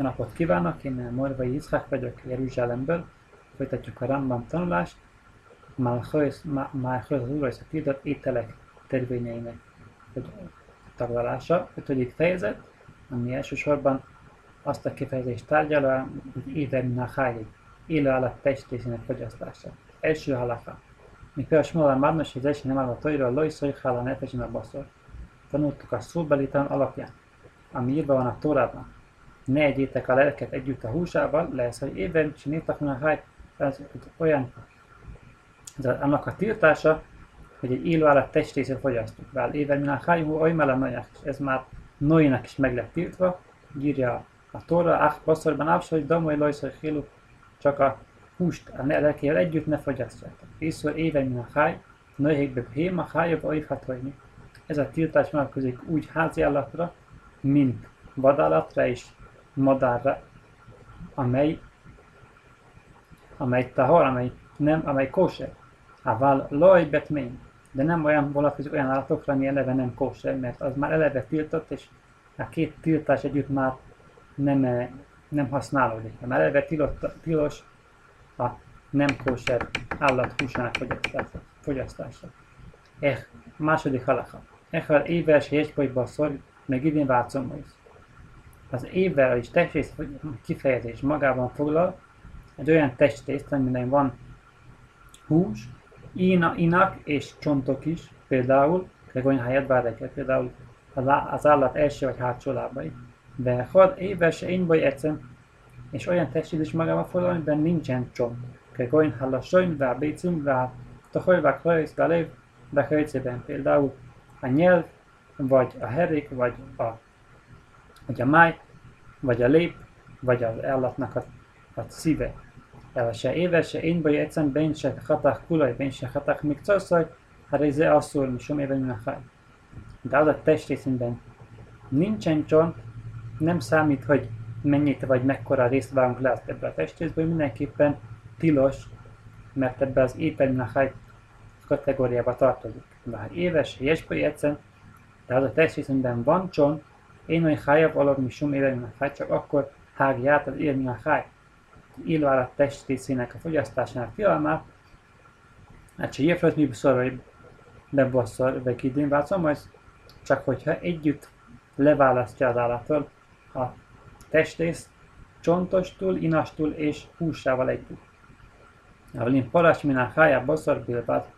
Jó napot kívánok, én Morvai Iszhák vagyok Jeruzsálemből. Folytatjuk a Rambam tanulást. Málhőz az úrajsz a tiltott ételek törvényeinek taglalása. Ötödik fejezet, ami elsősorban azt a kifejezést tárgyalja, hogy éver minachái, élő állat testrészének fogyasztása. Első halaká. Mikor Smolan Márnos, az első nem áll a tojra, loj szojhál a nefesin a baszor. Tanultuk a szóbeli alapján, ami írva van a Tórában ne egyétek a lelket együtt a húsával, lesz, hogy évben csináltak a háj, ez olyan, ez annak a tiltása, hogy egy élő állat testrészét fogyasztunk. Bár éven min a hájhú oly és ez már Noénak is meg lett tiltva, írja a Tóra, ach, baszorban ápsa, hogy damoly lojszor hilu, csak a húst a lelkével együtt ne fogyasztjátok. Észor éven min a háj, nőhékbe héma, hájabb olyhatolni. Ez a tiltás vonatkozik úgy házi állatra, mint vadállatra és madárra, amely, amely tahar, amely nem, amely kóser. Ával loj betmény. De nem olyan vonatkozik olyan állatokra, ami eleve nem kóser, mert az már eleve tiltott, és a két tiltás együtt már nem, eh, nem használódik. Mert eleve tilott, tilos a nem kóser állat húsának fogyasztása. Eh, második halacha. Echel éves jegybolyba szor, meg idén válcom az évvel is testrész kifejezés magában foglal egy olyan testrészt, aminek van hús, ína, inak és csontok is, például, helyett báreket, például az állat első vagy hátsó lábai. De had éves én vagy egyszer, és olyan testség is magában foglal, amiben nincsen csont. Kegoin hallasoin, vá bécim, vá tahoj, vá krajsz, vá lév, például a nyelv, vagy a herék, vagy a vagy a máj, vagy a lép, vagy az állatnak a, a szíve. El se éve, se én baj egyszerűen ben se hatach kulaj, ben se hatach még coszaj, hát ez asszul, mi som éve a fáj. De az a testrészünkben nincsen csont, nem számít, hogy mennyit vagy mekkora részt vágunk le ebbe a testrészből, mindenképpen tilos, mert ebbe az ételminachaj kategóriába tartozik. Bár éves, ilyesből egyszerűen, de az a testrészünkben van csont, én olyan hájabb alap, mi sum élelmi a csak akkor hágja át az élmi a háj. Élőállat testrészének a fogyasztásának tilalmát, hát se jefölt mi bebosszor, vagy kidén változom, majd csak hogyha együtt leválasztja az állattól a testrész csontostól, inastól és húsával együtt. Avalin paras minál hájá bosszor bilbát,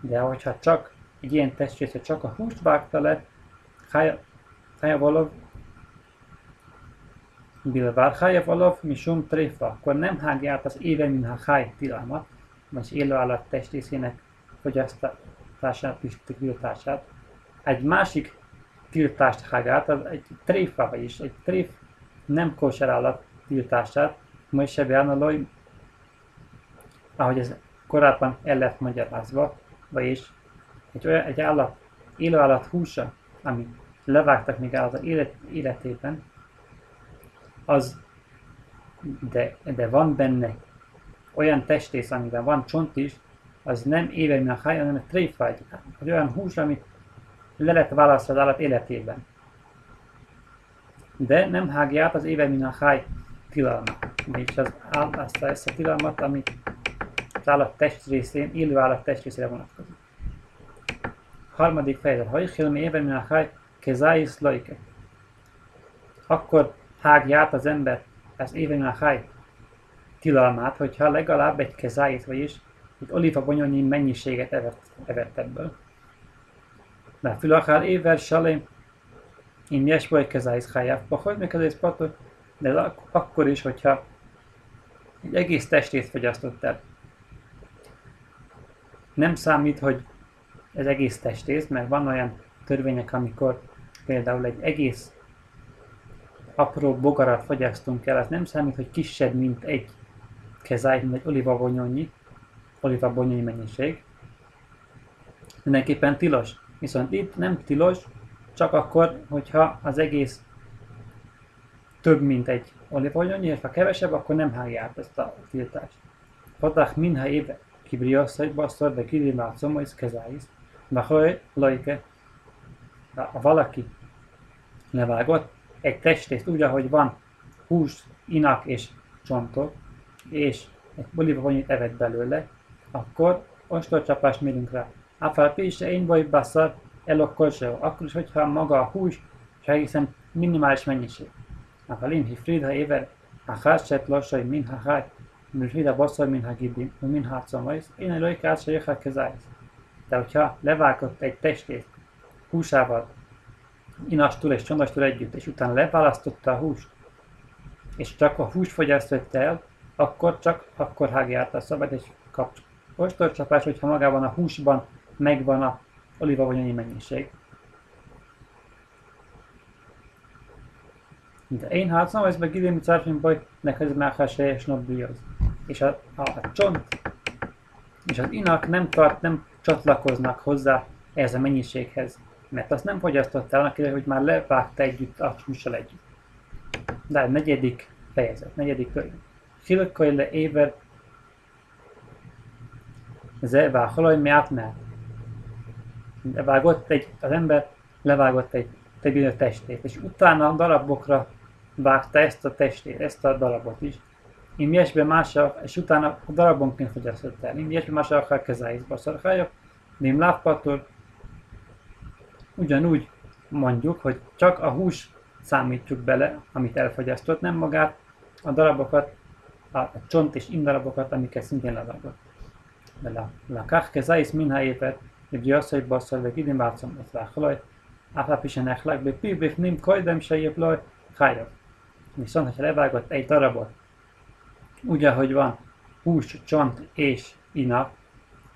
de hogyha csak egy ilyen testrészre csak a húst vágta le, hája, חייב עליו בלבד חייב עליו משום tréfa, akkor nem hágja át az éve minha háj tilalmat, vagy élő állat testrészének fogyasztását, tiltását. Egy másik tiltást hág át, az egy tréfa, vagyis egy tréf nem kóser állat tiltását, majd se loj, ahogy ez korábban el lett magyarázva, vagyis egy, olyan, egy állat, élő állat húsa, ami levágtak még az élet, életében, az, de, de van benne olyan testész, amiben van csont is, az nem éve a haj, hanem a tréfa, egy, egy olyan hús, amit le lett választva az állat életében. De nem hágja át az éve a haj tilalma. És az, azt, ezt a tilalmat, amit az állat testrészén, élő állat testrészére vonatkozik. Harmadik fejezet. Hajhil mi éve a haj kezáis lajke. Akkor hágja az ember az éven a haj tilalmát, hogyha legalább egy kezáit, vagyis egy olíva mennyiséget evett, evett ebből. De fülakár éver salém, én yes vagy kezáis hájáv, hogy meg ez de akkor is, hogyha egy egész testét fogyasztott el. Nem számít, hogy ez egész testét, mert van olyan törvények, amikor például egy egész apró bogarat fogyasztunk el, az nem számít, hogy kisebb, mint egy kezáj, mint egy olivabonyonnyi, olivabonyonnyi mennyiség. Mindenképpen tilos. Viszont itt nem tilos, csak akkor, hogyha az egész több, mint egy olivabonyonnyi, és ha kevesebb, akkor nem hágja át ezt a tiltást. Fatach minha éve kibriasszai basszor, de kirimál szomajsz kezáisz, de hogy lajke, ha valaki levágott egy testrészt úgy, ahogy van hús, inak és csontot, és egy olívavonyit evett belőle, akkor ostorcsapást mérünk rá. Afal se én vagy baszar, elokkor se, akkor is, hogyha maga a hús, és egészen minimális mennyiség. Afal in hifrida éver, a hásset lassai min ha hát, műfrida baszar min ha gibim, min camaisz, én egy lojkát se jöhet kezájsz. De hogyha levágott egy testét húsával, inastól és csondastól együtt, és utána leválasztotta a húst, és csak a hús fogyasztott el, akkor csak akkor hágja át a szabad egy kap ostorcsapás, hogyha magában a húsban megvan a olívavonyai mennyiség. De én hátszom, ez meg idén mit baj, neked már és nobbihoz. És a, a, a csont és az inak nem tart, nem csatlakoznak hozzá ehhez a mennyiséghez, mert azt nem fogyasztott el, annak hogy már levágta együtt a csúcsal együtt. De a negyedik fejezet, negyedik könyv. Hilkoile éber ze váhalaj meátnál. Levágott egy, az ember levágott egy, egy bizonyos testét, és utána darabokra vágta ezt a testét, ezt a darabot is. Im jeshbe másra, és utána a darabonként fogyasztott el. Im jeshbe másra akár kezáizba szarkályok, nem lábpatul, Ugyanúgy mondjuk, hogy csak a hús számítjuk bele, amit elfogyasztott, nem magát, a darabokat, a, a csont és indarabokat, amiket szintén levágott. De la, la kachke zais minha épet, egy gyorszai basszal vek idén váltszom ott rákolaj, áfápisen echlak, be pibif nem kajdem se jéplaj, hajrav. Viszont, hogyha levágott egy darabot, úgy hogy van, hús, csont és inap,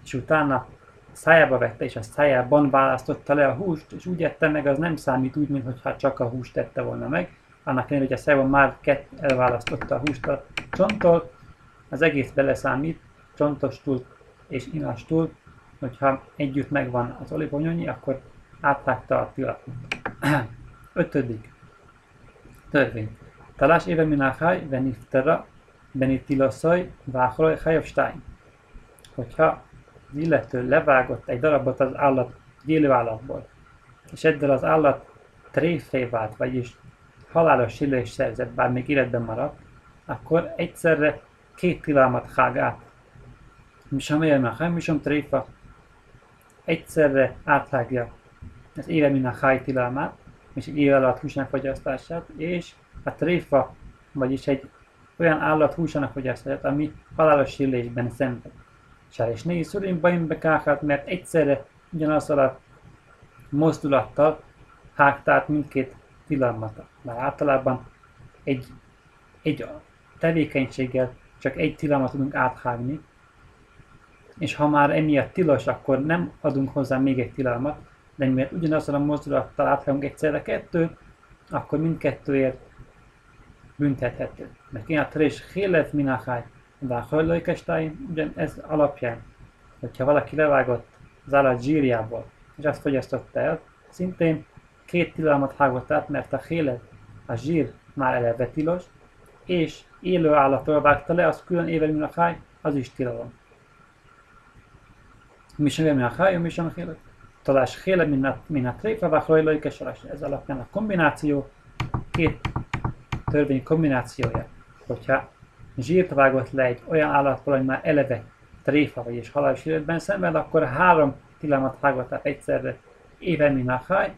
és utána szájába vette, és a szájában választotta le a húst, és úgy ette meg, az nem számít úgy, mintha csak a húst tette volna meg. Annak ellenére, hogy a szájában már kett elválasztotta a húst a csonttól, az egész beleszámít, csontostól és inastól, hogyha együtt megvan az olivonyonyi, akkor átvágta a tilalmat. Ötödik. Törvény. Talás éve minachaj, veniftera, benitiloszaj, váholaj, hajav stein. Hogyha illető levágott egy darabot az állat, élő állatból, és ezzel az állat tréfé vált, vagyis halálos sérülés szerzett, bár még életben maradt, akkor egyszerre két tilalmat hág át. Misam élmechem, misam tréfa. Egyszerre áthágja az éve min a háj tilalmát, és egy év alatt húsnak fogyasztását, és a tréfa, vagyis egy olyan állat húsának fogyasztását, ami halálos sérülésben szenved. És négy szurin bajn bekáhát, mert egyszerre ugyanaz a mozdulattal hágta át mindkét tilalmat. Már általában egy, egy tevékenységgel csak egy tilalmat tudunk áthágni, és ha már emiatt tilos, akkor nem adunk hozzá még egy tilalmat, de mivel ugyanazzal a mozdulattal áthágunk egyszerre kettőt, akkor mindkettőért büntethető. Mert én a trés hélet minachai, de a hajlóikestáim, ugyan ez alapján, hogyha valaki levágott az állat zsírjából, és azt fogyasztotta el, szintén két tilalmat hágott át, mert a hélet, a zsír már eleve tilos, és élő állatról vágta le, az külön éve minachai, az is tilalom. Mi sem minachai, mi sem hélet. Talás héle minat tréfa, vagy hajlóikes, ez alapján a kombináció két törvény kombinációja, hogyha zsírt vágott le egy olyan állatból, hogy már eleve tréfa vagyis halálos életben szenved, akkor három tilalmat vágott át egyszerre évemi nachaj,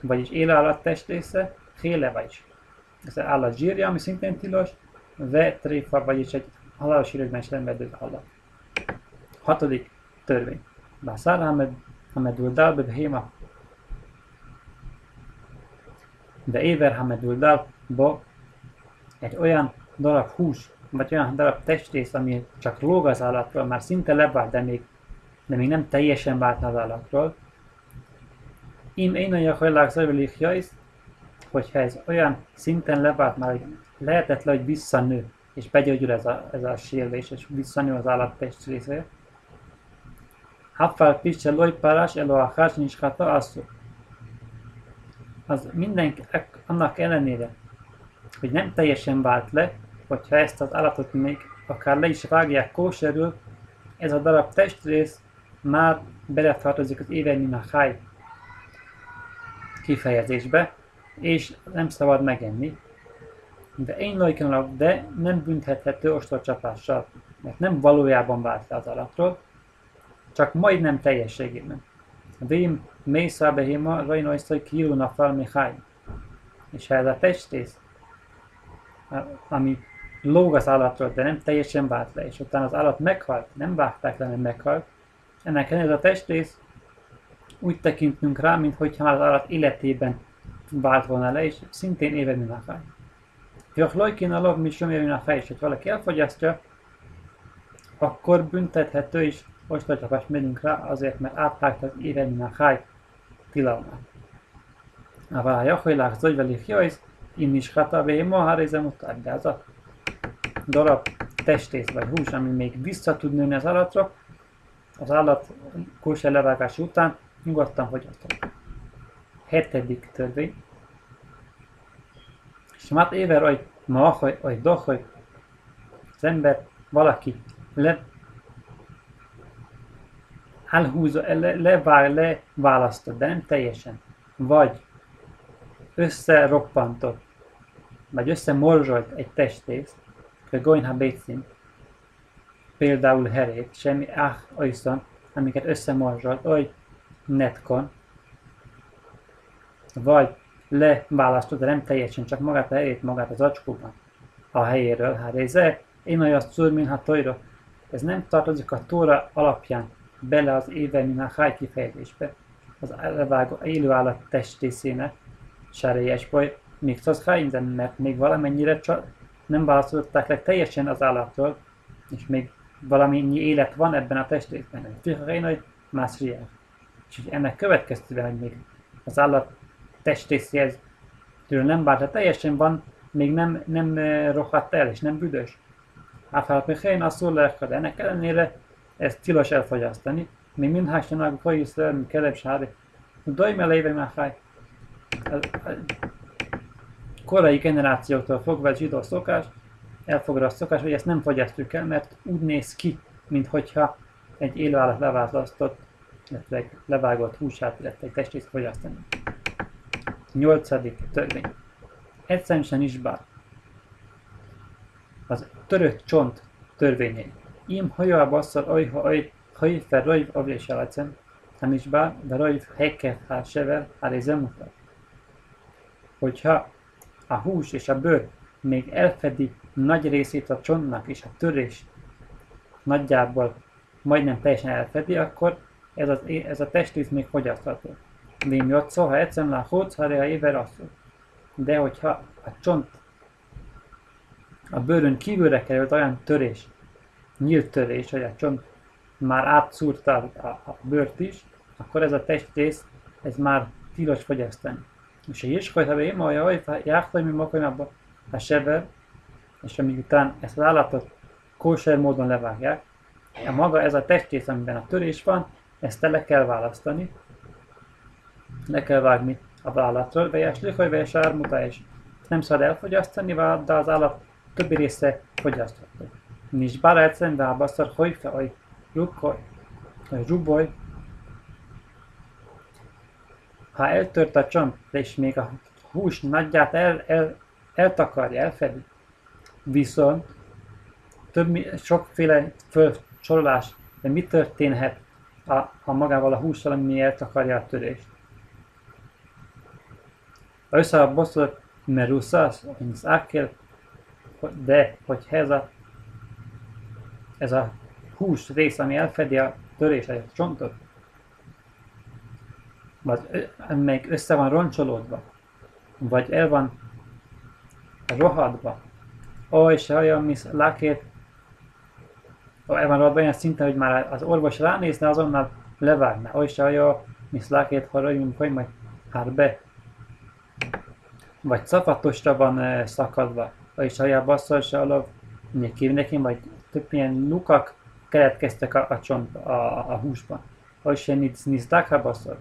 vagyis élő állat testrésze, féle vagyis ez az állat zsírja, ami szintén tilos, ve tréfa, vagyis egy halálos életben szenvedő állat. Hatodik törvény. Bászár Hamed, Hamedul Dal, Behema. De Éver Hamedul Dal, ba egy olyan darab hús, vagy olyan darab testrész, ami csak lóg az állatról, már szinte levált, de még, de még nem teljesen vált az állatról. Im én olyan hajlák zajlik jajsz, hogyha ez olyan szinten levált már, hogy lehetett le, hogy visszanő, és begyógyul ez a, ez a sérülés, és visszanő az állat testrésze. Haffal pisse lojpárás elo a hárs nincs Az mindenki, annak ellenére, hogy nem teljesen vált le, hogyha ezt az állatot még akár le is vágják kóserül, ez a darab testrész már beletartozik az évenina haj kifejezésbe, és nem szabad megenni. de én lojkanak, de nem bünthethető ostorcsapással, mert nem valójában vált le az állatról, csak majdnem teljességében. Vém Mésza Behima Rajnojszai Kiruna fel Mihály. És ha ez a testrész, ami lóg az állatról, de nem teljesen vált le, és utána az állat meghalt, nem vágták le, nem meghalt, ennek ez a testrész úgy tekintünk rá, mintha már az állat életében vált volna le, és szintén éve mint a fej. Jach lojkin a log mi sem a fej, és hogy valaki elfogyasztja, akkor büntethető is, ostocsapást megyünk rá, azért, mert áthágtak éve mint a fej tilalmát. Aber Jachilák Zöjvelik Jajsz, in is hatavé ma harizem után, de az a darab testész vagy hús, ami még vissza tud nőni az állatra, az állat kóse levágás után nyugodtan fogyasztott. Hetedik törvény. És már éver, hogy ma, hogy, hogy az ember, valaki le, elhúzza, le, levág, leválasztott, de nem teljesen. Vagy összeroppantott, vagy összemorzsolt egy testész, hogy goinha bécin, például herét, semmi ah, olyan, amiket összemorzsolt, hogy netkon, vagy leválasztod, de nem teljesen, csak magát a helyét, magát az acskóban a helyéről, hát ez én olyan szúr, mint ha tojra. Ez nem tartozik a tóra alapján bele az éve, mint a háj kifejezésbe, az levágó élő állat testrészének, serélyes baj, még az hájden, mert még valamennyire csak nem választották le teljesen az állattól, és még valamennyi élet van ebben a testrészben. Fiha hogy más riel. És ennek következtében, hogy még az állat testrészéhez nem vált, teljesen van, még nem, nem rohadt el, és nem büdös. Áfálpéhén a szó lehet, ennek ellenére ezt tilos elfogyasztani, még mindhássanak folyészre, kelebb sári. Dajm eléve már. Korai generációktól fogva a zsidó szokás, elfogadott szokás, hogy ezt nem fogyasztjuk el, mert úgy néz ki, mintha egy élőállat leválasztott, illetve levágott húsát, illetve egy testét fogyasztani. Nyolcadik törvény. Egyszerűen is bár. Az törött csont törvényei. Im haja basszal oj, ha oj, haj fel rajv avés alacen, nem is bár, de rajv heke há sever, há mutat. Hogyha a hús és a bőr még elfedi nagy részét a csontnak, és a törés nagyjából majdnem teljesen elfedi, akkor ez, az, ez a testrész még fogyasztható. Vím jotszó, ha egyszerűen a hódsz, ha a éve De hogyha a csont a bőrön kívülre került olyan törés, nyílt törés, hogy a csont már átszúrta a, a bőrt is, akkor ez a testrész, ez már tilos fogyasztani. És a Jézsukaj, én ma hogy járta, mi abba a sever, és amíg után ezt az állatot kóser módon levágják, a maga ez a testrész, amiben a törés van, ezt le kell választani, le kell vágni a vállatról, vejes hogy vejes ármuta is. Nem szabad elfogyasztani, de az állat többi része fogyasztható. Nincs bár egyszerűen vábasztar, hogy fe, hogy rukkoj, hogy ruboly. Ha eltört a csont, és még a hús nagyját el, el, eltakarja, elfedi, viszont több, sokféle fölsorolás, de mi történhet a, a magával a hússal, ami eltakarja a törést? Össze a bosszot merusas, az ákél, de hogy ez a, ez a hús rész, ami elfedi a törés, a csontot, vagy még össze van roncsolódva, vagy el van rohadva, ó, és olyan, mi lakét, ó, el van rohadva olyan szinten, hogy már az orvos ránézne, azonnal levágna, ó, és olyan, mi lakét, hogy hogy majd hát be, vagy szapatosra van szakadva, vagyis a basszor se alap, nekem, vagy több ilyen lukak keletkeztek a, a csont a, a húsban. Se nic, nic basszor.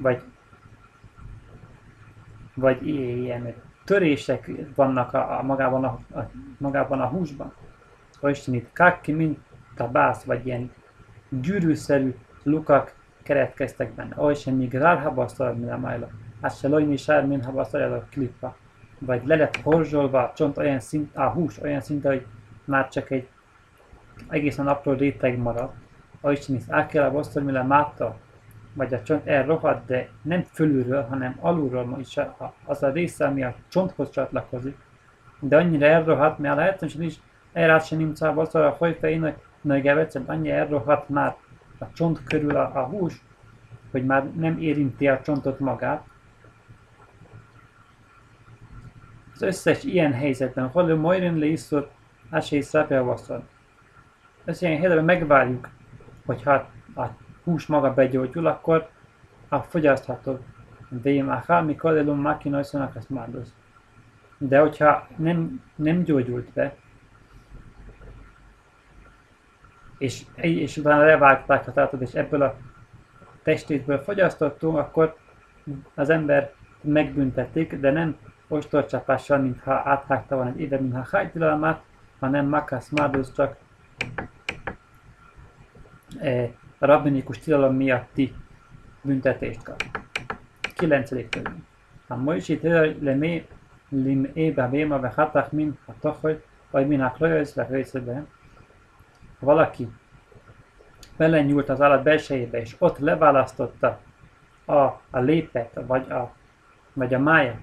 Vagy, vagy ilyen törések vannak a, a magában, a, a, magában a húsban. Nic kakki, mint a bász, vagy ilyen gyűrűszerű lukak keletkeztek benne. Még rárha basszor, mint a májla. Hát se lojni sár, mint ha a klippa. vagy le lett horzsolva a csont olyan szint, a hús olyan szint, hogy már csak egy egészen apró réteg maradt, ahogy is a mire mátta, vagy a csont elrohadt, de nem fölülről, hanem alulról is az a része, ami a csonthoz csatlakozik, de annyira elrohadt, mert lehetősen is elrát nincs a a hajfejének, nagy annyi elrohadt már a csont körül a, a hús, hogy már nem érinti a csontot magát. Az összes ilyen helyzetben, hol majdnem leísztott, esély szerepelvasszon. Ez ilyen helyzetben megvárjuk, hogyha a hús maga begyógyul, akkor a fogyasztható. Vémáha, mikor elum mákinajszonak ezt márdoz. De hogyha nem, nem gyógyult be, és, és utána levágták a tátat, és ebből a testétből fogyasztottunk, akkor az ember megbüntetik, de nem ostorcsapással, mintha áthágta volna egy éve, mintha hájtilalmát, hanem makas mádus csak e, rabbinikus tilalom miatti büntetést kap. 9. törvény. A Moisi le mé lim ébe véma ve hatach min a tocholy, vagy min a. Valaki belenyúlt az állat belsejébe, és ott leválasztotta a, a lépet, vagy a, vagy a májat,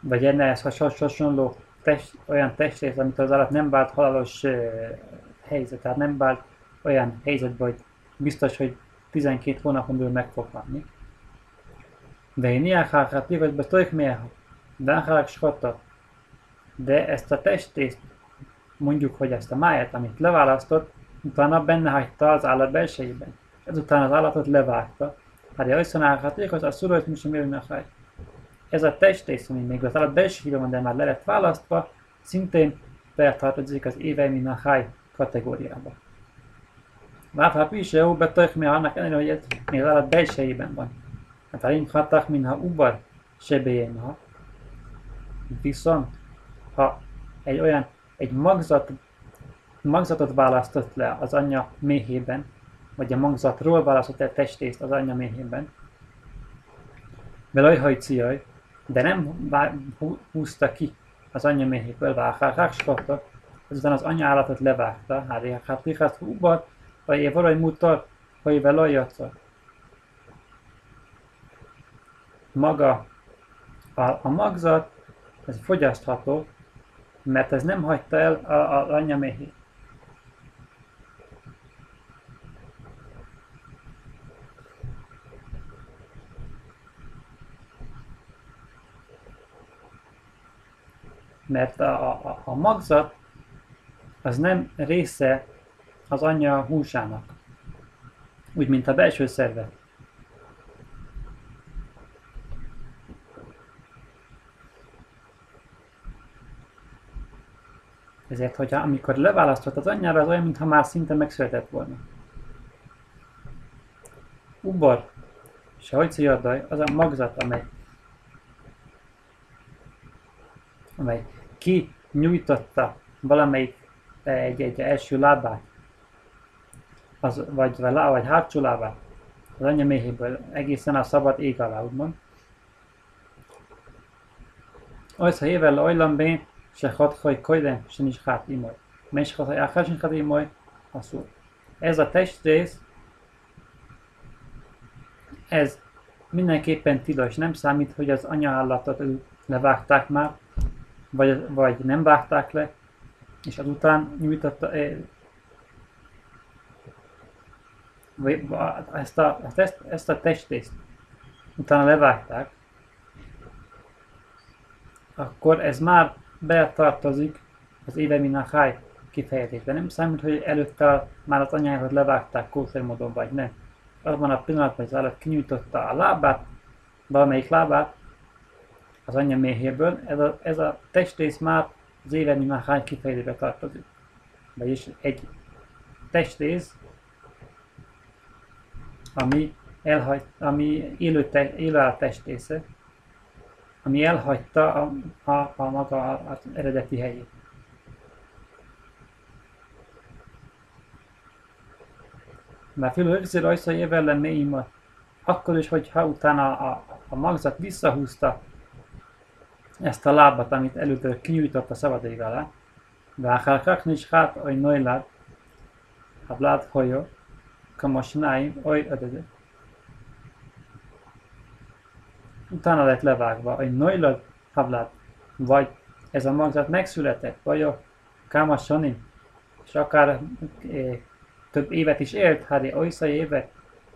vagy ennek hasonló test, olyan testrész, amit az állat nem vált halálos helyzet, tehát nem vált olyan helyzetbe, hogy biztos, hogy 12 hónapon belül meg fog halni. De én ilyen hálkát vagy beszéljük miért? De De ezt a testrészt, mondjuk, hogy ezt a máját, amit leválasztott, utána benne hagyta az állat belsejében. Ezután az állatot levágta. Hát állhaték, az a szurajt mi sem a hely. Ez a testrész, ami még az állat belsejében, de már le lett választva, szintén betartozik az éve a hely kategóriába. Váfá Pise jó betökmi annak ellenére, hogy ez még állat belsejében van. Hát ha én hattak, mintha ubar sebélyén, Viszont, ha egy olyan, egy magzat magzatot választott le az anyja méhében, vagy a magzatról választott el testészt az anyja méhében, belajhajciaj, de nem húzta ki az anyja méhéből, vághákáskotta, azután az anya állatot levágta, hát hát hát húbat, vagy én valahogy mutat, hogy velajatva. Maga a, a magzat, ez fogyasztható, mert ez nem hagyta el az anya méhét. mert a, a, a magzat az nem része az anyja húsának, úgy, mint a belső szerve. Ezért, hogyha amikor leválasztott az anyjára, az olyan, mintha már szinte megszületett volna. Ubor, se hogy az a magzat, amely, amely ki nyújtotta valamelyik egy, egy első lábát, az, vagy, vagy, vagy hátsó lábát az anya méhéből egészen a szabad ég alá, úgymond. Az, ha ével ojlan bén, se hat hogy kojdem, se nincs hát imoly. Mens hat, akár sincs hát imoly, szó. Ez a testrész, ez mindenképpen tilos. Nem számít, hogy az anyaállatot levágták már, vagy, vagy nem vágták le, és azután nyújtotta, eh, ezt a, ezt, ezt a testészt utána levágták, akkor ez már betartozik az háj kifejezésbe. Nem számít, hogy előtte már az anyákat levágták kószer módon, vagy nem. Abban a pillanatban, hogy az állat kinyújtotta a lábát, valamelyik lábát, az anya méhéből, ez a, ez a testrész már az éven már hány kifejezésbe tartozik. Vagyis egy testrész, ami, elhagy, ami élő, te, élő a testrésze, ami elhagyta a, a, a maga az eredeti helyét. Mert fölökszer rajta évvel mélyima, akkor is, hogyha utána a, a magzat visszahúzta ezt a lábat, amit előttől kinyújtott a szabad alá, ואחר כך נשחט אוי נוילד, הבלד הויו, כמו שניים אוי ötödő. Utána lett levágva, hogy noilad hablát, vagy ez a magzat megszületett, vagy a Kamasoni, és akár e, több évet is élt, hát olyszai évet,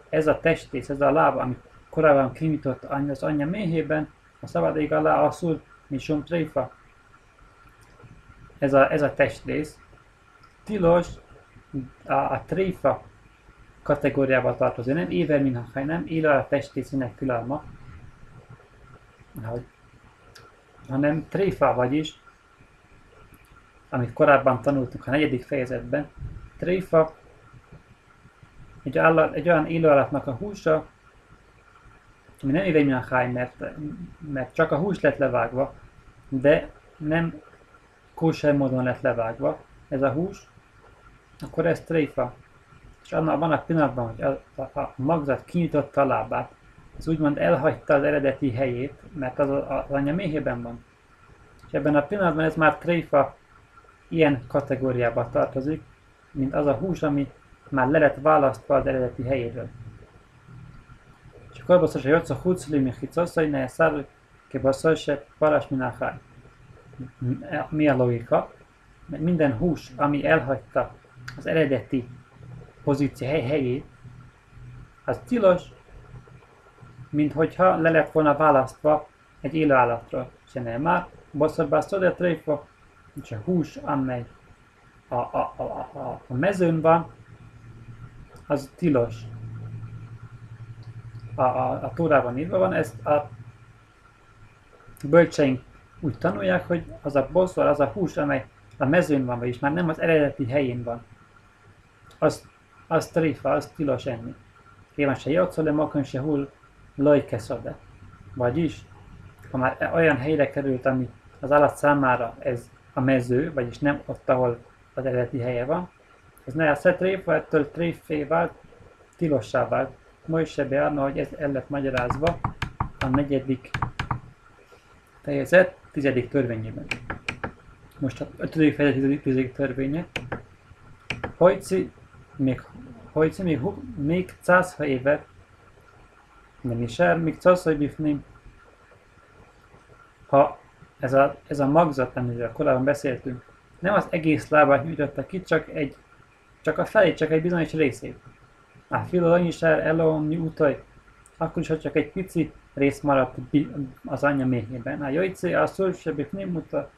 ez a testész, ez a lába, amit korábban kinyitott az anyja méhében, a szabad ég alá asszul, misum tréfa, ez a, ez a testrész, tilos a, a tréfa kategóriába tartozó, nem éver minhachaj, nem éle a testrészének tilalma, hanem tréfa vagyis, amit korábban tanultunk a negyedik fejezetben, tréfa egy, állat, egy olyan élőállatnak a húsa, ami nem éve minhachaj, mert, mert csak a hús lett levágva, de nem kóser módon lett levágva ez a hús, akkor ez tréfa. És annak van a pillanatban, hogy a, a, a magzat kinyitotta a lábát, ez úgymond elhagyta az eredeti helyét, mert az, az anya méhében van. És ebben a pillanatban ez már tréfa ilyen kategóriába tartozik, mint az a hús, ami már le lett választva az eredeti helyéről. És akkor hogy a hucli mi hicoszai ne szár, kebaszol se paras minachár mi a logika? Mert minden hús, ami elhagyta az eredeti pozíció hely helyét, az tilos, mint hogyha le lett volna választva egy élő állatról. Se nem már, szóda tréfa, és a hús, amely a, a, a, a, a mezőn van, az tilos. A, a, a Tórában írva van, ezt a bölcseink úgy tanulják, hogy az a bosszor, az a hús, amely a mezőn van, vagyis már nem az eredeti helyén van, az, az tréfa, az tilos enni. Kíván se játszol, makon se hull lojkeszode. Vagyis, ha már olyan helyre került, ami az állat számára ez a mező, vagyis nem ott, ahol az eredeti helye van, ez ne a tréfa, ettől tréfé vált, tilossá vált. Bearna, hogy ez el lett magyarázva a negyedik fejezet tizedik törvényében. Most a ötödik fejezet tizedik, tizedik törvénye. Hojci még hojci még, még cászha évet, nem is el, még cászha bifnim, ha ez a, ez a magzat, amiről korábban beszéltünk, nem az egész lábát nyújtotta ki, csak egy, csak a felét, csak egy bizonyos részét. A filolanyisár elomni utaj, akkor is, ha csak egy pici rész maradt az anya méhében. A jajcé, a szőrsebbik nem mutat,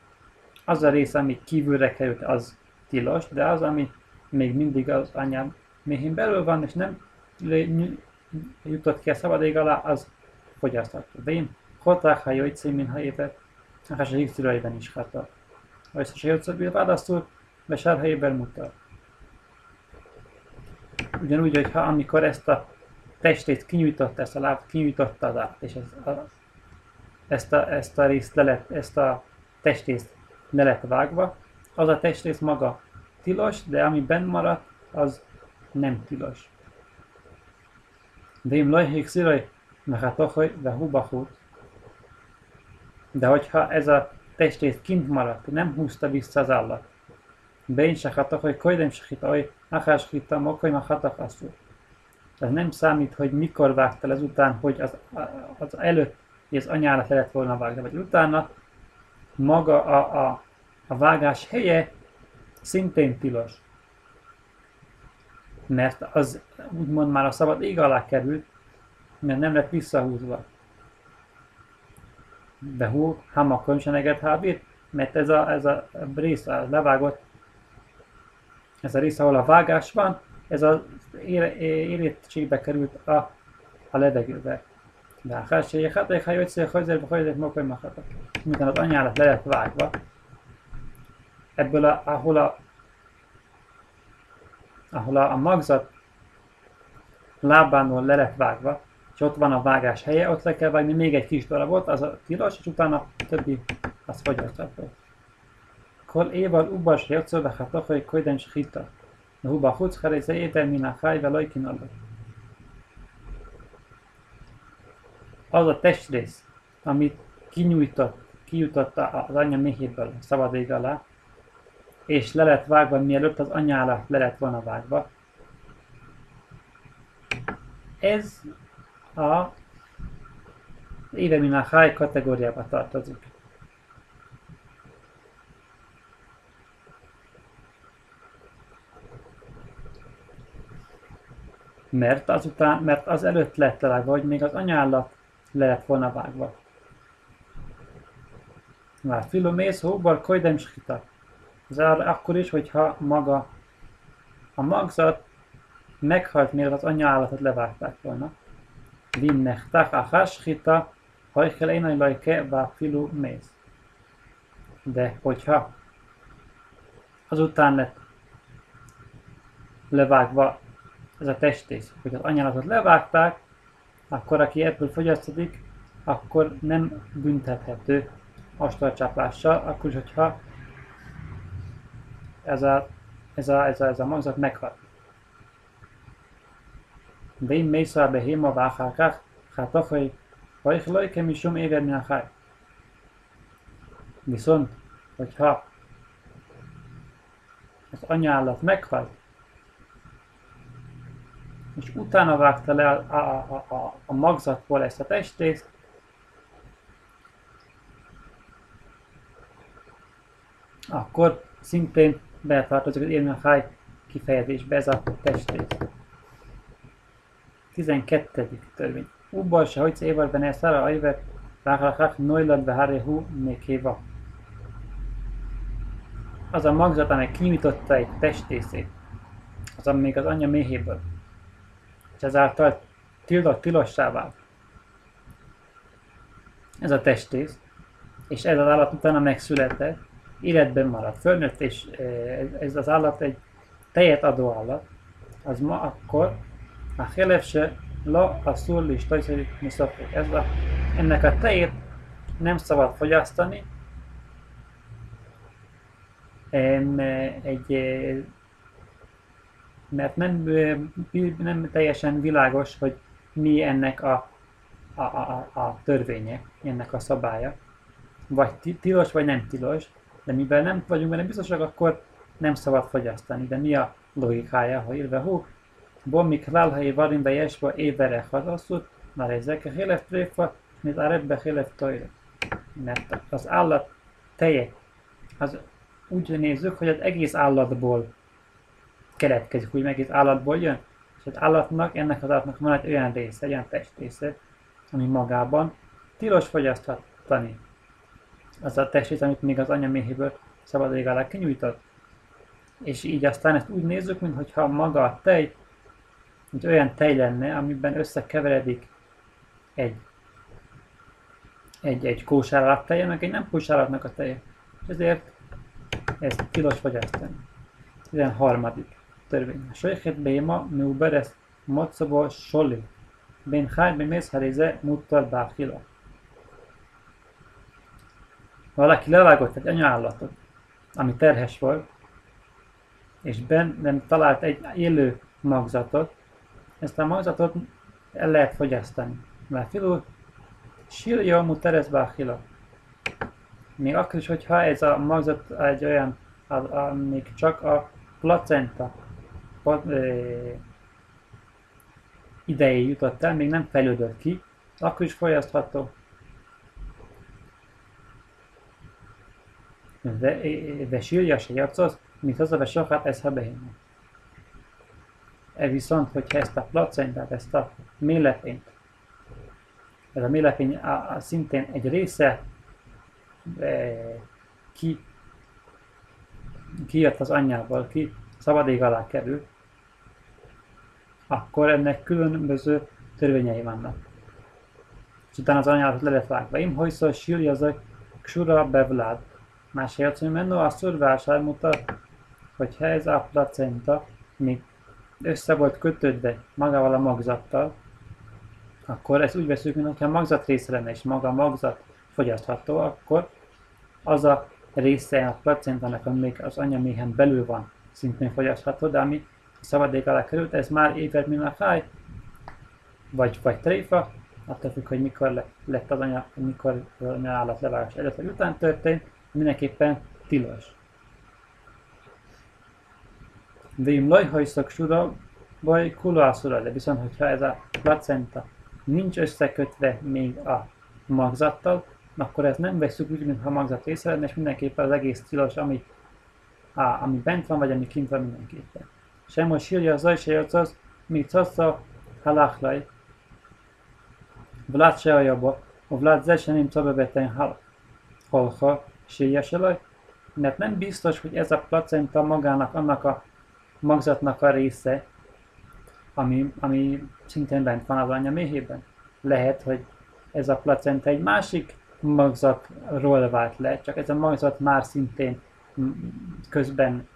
az a rész, ami kívülre került, az tilos, de az, ami még mindig az anya méhén belül van, és nem jutott ki a szabad ég alá, az fogyasztható. De én hoták, ha jajcé, mint ha évet, a hívszülőiben is hata. Vagy a jajcé, választul, Besárhelyében mutat. Ugyanúgy, hogy ha amikor ezt a testét kinyújtotta, ezt a lábat kinyújtotta át, és ez, a, ezt, a, ezt a részt le lett, ezt a testét le lett vágva, az a testrész maga tilos, de ami benn maradt, az nem tilos. De im lojhék sziraj, mehatohoj, de hubahut. De hogyha ez a testrész kint maradt, nem húzta vissza az állat, Bein se hatohoj, kojdem se hitoj, nachás hitam, okoj, ma hatakasszul ez nem számít, hogy mikor vágtál ezután, hogy az, az előtt az anyára kellett volna vágni, vagy utána maga a, a, a vágás helye szintén tilos. Mert az úgymond már a szabad ég alá került, mert nem lett visszahúzva. De hú, hamakon se neged hábít, mert ez a, ez a rész, a levágott, ez a rész, ahol a vágás van, ez az érettségbe került a, a levegőbe. De a hátsége haték, ha jöjjtsz, hogy hajzek makoly mahatak. Miután az anyálat le lett vágva, ebből a, ahol a ahol a, a magzat lábánól le lett vágva, és ott van a vágás helye, ott le kell vágni még egy kis darabot, az a tilos, és utána a többi az fogyasztható. Kol éval ubas játszol, hát hogy koiden hita. Nuhu Bahut Harezaieten Minachai Velaikin Allah. Az a testrész, amit kinyújtott, kijutatta az anya méhéből szabad ég alá, és le lett vágva, mielőtt az anya alá le lett volna vágva. Ez a Éve Minachai kategóriába tartozik. Mert azután, mert az előtt lett levágva, hogy még az anyállat le lett volna vágva. Már filomész hóval kojdem skita. Ez akkor is, hogyha maga a magzat meghalt, mielőtt az anyállatot levágták volna. Vinnechtak a haskita, hajkel én lajke vá filu mész. De hogyha azután lett levágva ez a testész. Hogy az anyálatot levágták, akkor aki ebből fogyasztodik, akkor nem büntethető astalcsapással, akkor is, hogyha ez a, ez a, ez a, ez a magzat meghal. De én mész a behéma váhákák, hát ahely, ha ich lajkem is jom éved a háj. Viszont, hogyha az anyaállat meghalt, és utána vágta le a, a, a, a, a magzatból ezt a testést, akkor szintén beletartozik az élmény háj kifejezésbe ez a testrész. 12. törvény. Ubbar se hogy évar benne szára ajver, vágrakák nojlad behárehu nékéva. Az a magzat, amely kinyitotta egy testrészét, az még az anyja méhéből, ezáltal tiltott tilossá vált. Ez a testész, és ez az állat utána megszületett, életben marad, fölnőtt, és ez az állat egy tejet adó állat, az ma akkor a helef se la a szurli is Ez a, ennek a tejét nem szabad fogyasztani, egy, mert nem, nem teljesen világos, hogy mi ennek a, a, a, a törvénye, ennek a szabálya. Vagy tilos, vagy nem tilos. De mivel nem vagyunk benne biztosak, akkor nem szabad fogyasztani. De mi a logikája, hogy írve hú, bomik lálhai varin bejesva évere hazaszút, már ezek a hélef tréfa, mint a redbe hélef tojra. Mert az állat teje, az úgy nézzük, hogy az egész állatból keletkezik, úgy egész állatból jön, és az állatnak, ennek az állatnak van egy olyan része, egy olyan testrésze, ami magában tilos fogyasztani az a testét, amit még az anyaméhéből szabad ég alá kinyújtott. És így aztán ezt úgy nézzük, mintha maga a tej, mint olyan tej lenne, amiben összekeveredik egy, egy, egy kósárállat teje, meg egy nem kósárállatnak a teje. És ezért ez tilos fogyasztani. 13. törvény. Sojhet béma, miuberes, mocsobo, soli. Ben háj, ben mész harize, muttal báfila valaki levágott egy anyaállatot, ami terhes volt, és bennem talált egy élő magzatot, ezt a magzatot el lehet fogyasztani. Mert filú, silja mu teresbáhila. Még akkor is, hogyha ez a magzat egy olyan, a, a, még csak a placenta idejé jutott el, még nem fejlődött ki, akkor is fogyasztható. ושיר שיוצאות מתhoz ושוחט ez הבהמה. E viszont, hogyha ezt a placentát, ezt a mélepényt, ez a mélepény a, a szintén egy része e, ki, kijött az anyjából, ki szabadég alá kerül, akkor ennek különböző törvényei vannak. És utána az anyádat le lett vágva. Im hojszor sírja az a ksura bevlád. Másért, hogy menno a szurvásár mutat, hogy ez a placenta még össze volt kötődve magával a magzattal, akkor ezt úgy veszük, mintha a magzat része lenne, és maga a magzat fogyasztható, akkor az a része a placentának, még az anyaméhen belül van, szintén fogyasztható, de ami szabadék alá került, ez már évet mint a háj, vagy, vagy tréfa, attól függ, hogy mikor lett az anya, mikor anya állat levágás előtt vagy után történt, mindenképpen tilos. Vim lojhajszak sura, vagy kulászura, de viszont, hogyha ez a placenta nincs összekötve még a magzattal, akkor ez nem veszük úgy, mintha magzat része lenne, és mindenképpen az egész tilos, ami, á, ami bent van, vagy ami kint van mindenképpen. Sem hogy sírja az se az, mi caca halachlaj. Vlad se ajaba, a Vlad ze nem cabebeten halha sírja se mert nem biztos, hogy ez a placenta magának, annak a magzatnak a része, ami, ami szintén bent van az anya méhében. Lehet, hogy ez a placenta egy másik magzatról vált le, csak ez a magzat már szintén közben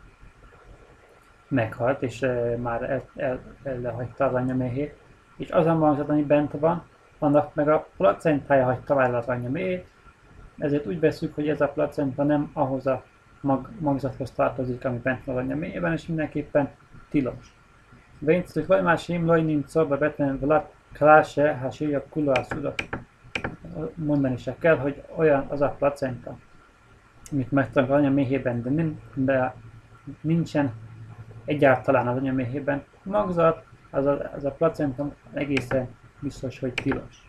meghalt, és már el, el, az anyaméhét, és az a magzat, ami bent van, annak meg a placentája hagyta el az anyaméhét, ezért úgy veszük, hogy ez a placenta nem ahhoz a mag, magzathoz tartozik, ami bent van az anyaméhében, és mindenképpen tilos. Więc vagy más imloj nincs betlen vlad kláse, ha sírja kuluászúra. Mondani se kell, hogy olyan az a placenta, amit megtanul anya méhében, de, nem, de nincsen egyáltalán az anya méhében. Magzat, az a, az a placenta egészen biztos, hogy tilos.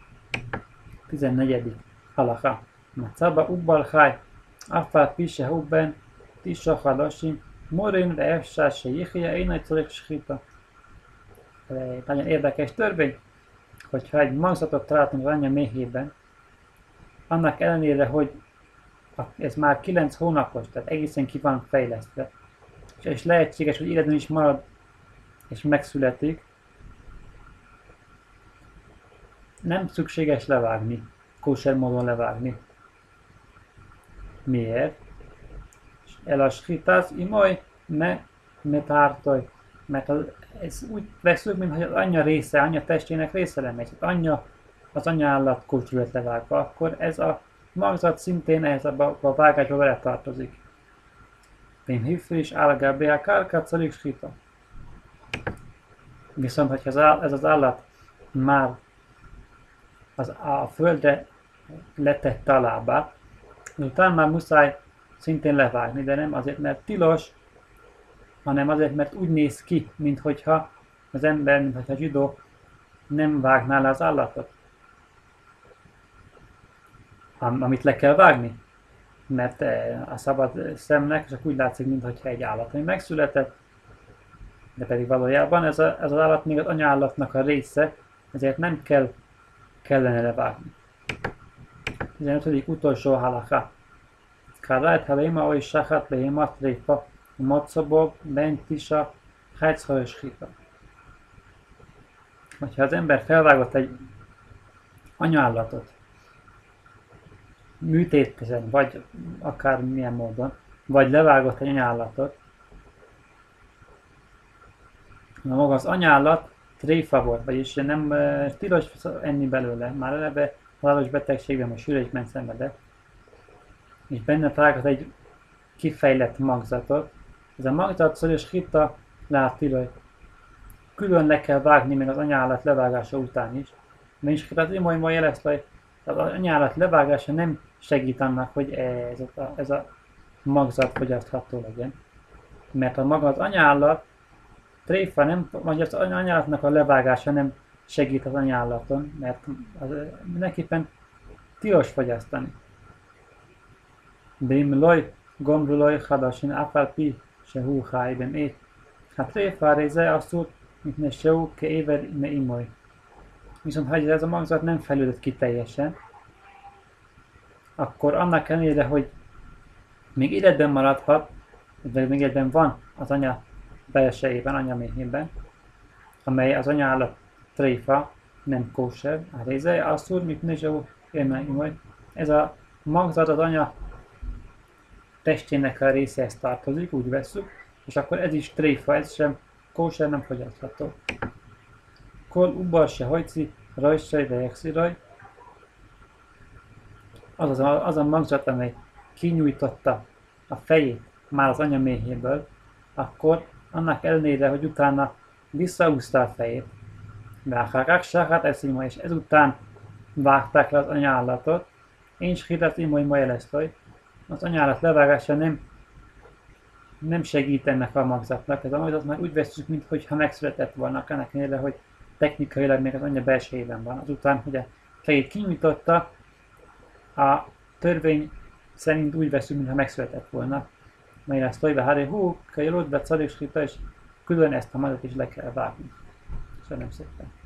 14. Halacha. Macaba ubbal haj, afát pise hubben, tisa halasim, morin ve efsá se jihja, én egy schita egy nagyon érdekes törvény, hogyha egy magzatot találtunk az anya méhében, annak ellenére, hogy ez már 9 hónapos, tehát egészen ki van fejlesztve, és lehetséges, hogy életben is marad és megszületik, nem szükséges levágni, kóser módon levágni. Miért? El a skitás imaj me metártoj, mert az ez úgy veszünk, mintha az anyja része, anya testének része lenne, az anyja, az anya állat kulcsúlyot levágva, akkor ez a magzat szintén ehhez a, a vágásba vele tartozik. Is állagá a kárkát szarik skita. Viszont, hogyha az áll, ez az állat már az, a földre letette a lábát, utána már muszáj szintén levágni, de nem azért, mert tilos hanem azért, mert úgy néz ki, minthogyha az ember, mintha a zsidó nem vágná le az állatot. Am, amit le kell vágni. Mert eh, a szabad szemnek csak úgy látszik, mintha egy állat, ami megszületett, de pedig valójában ez, a, ez az állat még az anyállatnak a része, ezért nem kell kellene levágni. 15. utolsó halakha. Kárát, ha léma oly sachat léma tréfa, Matszabok, Bentisa, Hájchajsika. Hogyha az ember felvágott egy anyállatot, műtétesen, vagy akár milyen módon, vagy levágott egy anyállatot, na maga az anyállat tréfa volt, vagyis nem uh, tilos enni belőle, már eleve halálos betegségben, a sűrésben szenvedett, és benne találkozott egy kifejlett magzatot, ez a magzatszor és hitta láti, hogy külön le kell vágni még az anyállat levágása után is. Mert is az imaj ma jelezte, hogy az anyállat levágása nem segít annak, hogy ez a, ez a magzat fogyasztható legyen. Mert a maga az anyállat, tréfa nem, vagy az anyállatnak a levágása nem segít az anyállaton, mert az mindenképpen tilos fogyasztani. Bim loj, gombruloj, hadasin afalpi, se hú hájben ét. Hát tréfa réze asszút, mint ne se ke éver, ne imoly. Viszont ha ez a magzat nem fejlődött ki teljesen, akkor annak ellenére, hogy még életben maradhat, vagy még életben van az anya belsejében, anya méhében, amely az anya állat tréfa, nem kóser, a réze, asszúr, mit nezsó, ez a magzat az anya testének a részéhez tartozik, úgy veszük, és akkor ez is tréfa, ez sem kóser nem fogyasztható. Kol ubal se hajci, rajsaj, de raj. Az, az, az a magzat, amely kinyújtotta a fejét már az anya méhéből, akkor annak ellenére, hogy utána visszaúzta a fejét, de a hát eszima, és ezután vágták le az anyállatot, én is hidat imoly mojelesztoj. Az anyállat levágása nem, nem segít ennek a magzatnak. Ez a magzat már úgy veszük, mintha megszületett volna, ennek ellenére, hogy technikailag még az anya belsejében van. Azután, hogy a fejét kinyújtotta, a törvény szerint úgy veszünk, mintha megszületett volna. Ezt tovább, hát hú, kajolódva, és külön ezt a madat is le kell vágni. Köszönöm szépen.